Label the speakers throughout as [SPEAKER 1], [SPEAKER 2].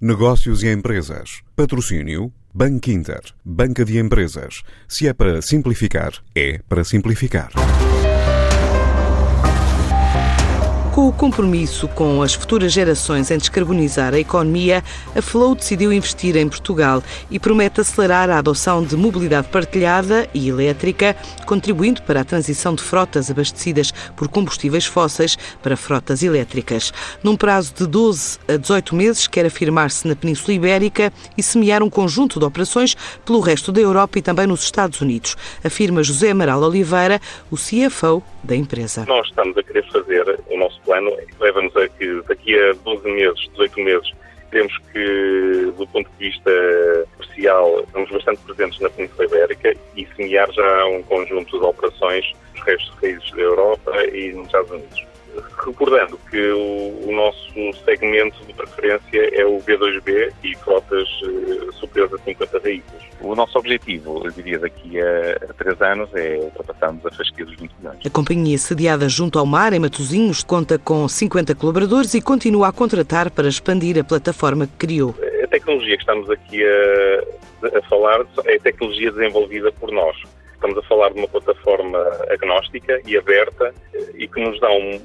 [SPEAKER 1] Negócios e empresas. Patrocínio Banco Inter. Banca de empresas. Se é para simplificar, é para simplificar.
[SPEAKER 2] Com o compromisso com as futuras gerações em descarbonizar a economia, a Flow decidiu investir em Portugal e promete acelerar a adoção de mobilidade partilhada e elétrica, contribuindo para a transição de frotas abastecidas por combustíveis fósseis para frotas elétricas. Num prazo de 12 a 18 meses, quer afirmar-se na Península Ibérica e semear um conjunto de operações pelo resto da Europa e também nos Estados Unidos, afirma José Amaral Oliveira, o CFO da empresa.
[SPEAKER 3] Nós estamos a querer fazer o nosso plano, leva-nos a que daqui a 12 meses, 18 meses, temos que, do ponto de vista comercial, estamos bastante presentes na Península Ibérica e semear já um conjunto de operações nos restos de países da Europa e nos Estados Unidos. Recordando que o, o nosso segmento de preferência é o B2B e frotas uh, superiores a 50 veículos. O nosso objetivo, eu diria, daqui a, três anos é ultrapassarmos a fasquia dos 20 milhões.
[SPEAKER 2] A companhia sediada junto ao mar, em Matosinhos, conta com 50 colaboradores e continua a contratar para expandir a plataforma que criou.
[SPEAKER 3] A tecnologia que estamos aqui a, a falar é tecnologia desenvolvida por nós. Estamos a falar de uma plataforma agnóstica e aberta eh, e que nos dá um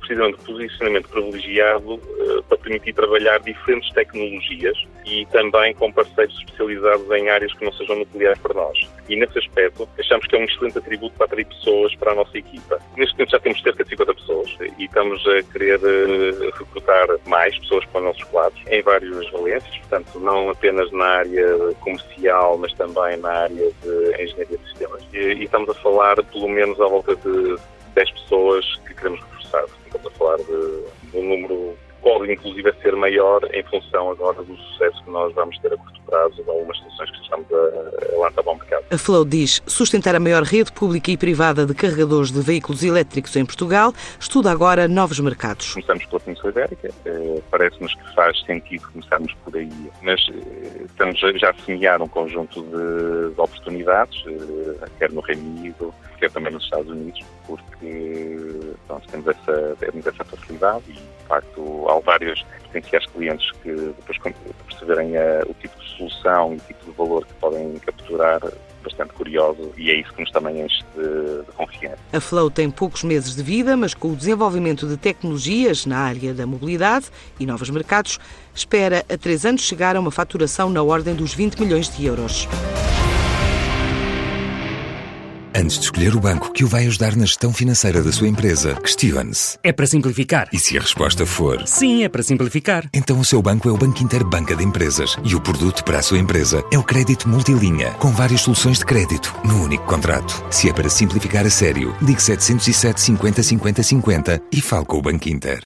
[SPEAKER 3] precisamente posicionamento privilegiado para permitir trabalhar diferentes tecnologias e também com parceiros especializados em áreas que não sejam nucleares para nós. E nesse aspecto, achamos que é um excelente atributo para atrair pessoas para a nossa equipa. Neste momento já temos cerca de 50 pessoas e estamos a querer uh, recrutar mais pessoas para os nossos quadros em várias valências, portanto, não apenas na área comercial, mas também na área de engenharia de sistemas. E estamos a falar pelo menos à volta de 10 pessoas inclusive ser maior em função agora do sucesso que nós vamos ter a curto prazo de algumas soluções que estamos a, a lançar para o mercado.
[SPEAKER 2] A Flow diz sustentar a maior rede pública e privada de carregadores de veículos elétricos em Portugal, estuda agora novos mercados.
[SPEAKER 3] Começamos pela Península Ibérica, eh, parece-nos que faz sentido começarmos por aí, mas eh, estamos já a semear um conjunto de, de oportunidades, eh, quer no Reino Unido, quer também nos Estados Unidos, porque pronto, temos, essa, temos essa facilidade e, de facto, há vários potenciais clientes que depois perceberem a, o tipo de solução e o tipo de valor que podem capturar bastante curioso e é isso que nos também enche de, de, confiança.
[SPEAKER 2] A Flow tem poucos meses de vida, mas com o desenvolvimento de tecnologias na área da mobilidade e novos mercados, espera a três anos chegar a uma faturação na ordem dos 20 milhões de euros.
[SPEAKER 4] Antes de escolher o banco que o vai ajudar na gestão financeira da sua empresa, questione-se.
[SPEAKER 5] É para simplificar.
[SPEAKER 4] E se a resposta for
[SPEAKER 5] sim, é para simplificar,
[SPEAKER 4] então o seu banco é o Banco Inter Banca de Empresas e o produto para a sua empresa é o crédito multilinha, com várias soluções de crédito no único contrato. Se é para simplificar a sério, ligue 707 50 50 50 e fale com o Banco Inter.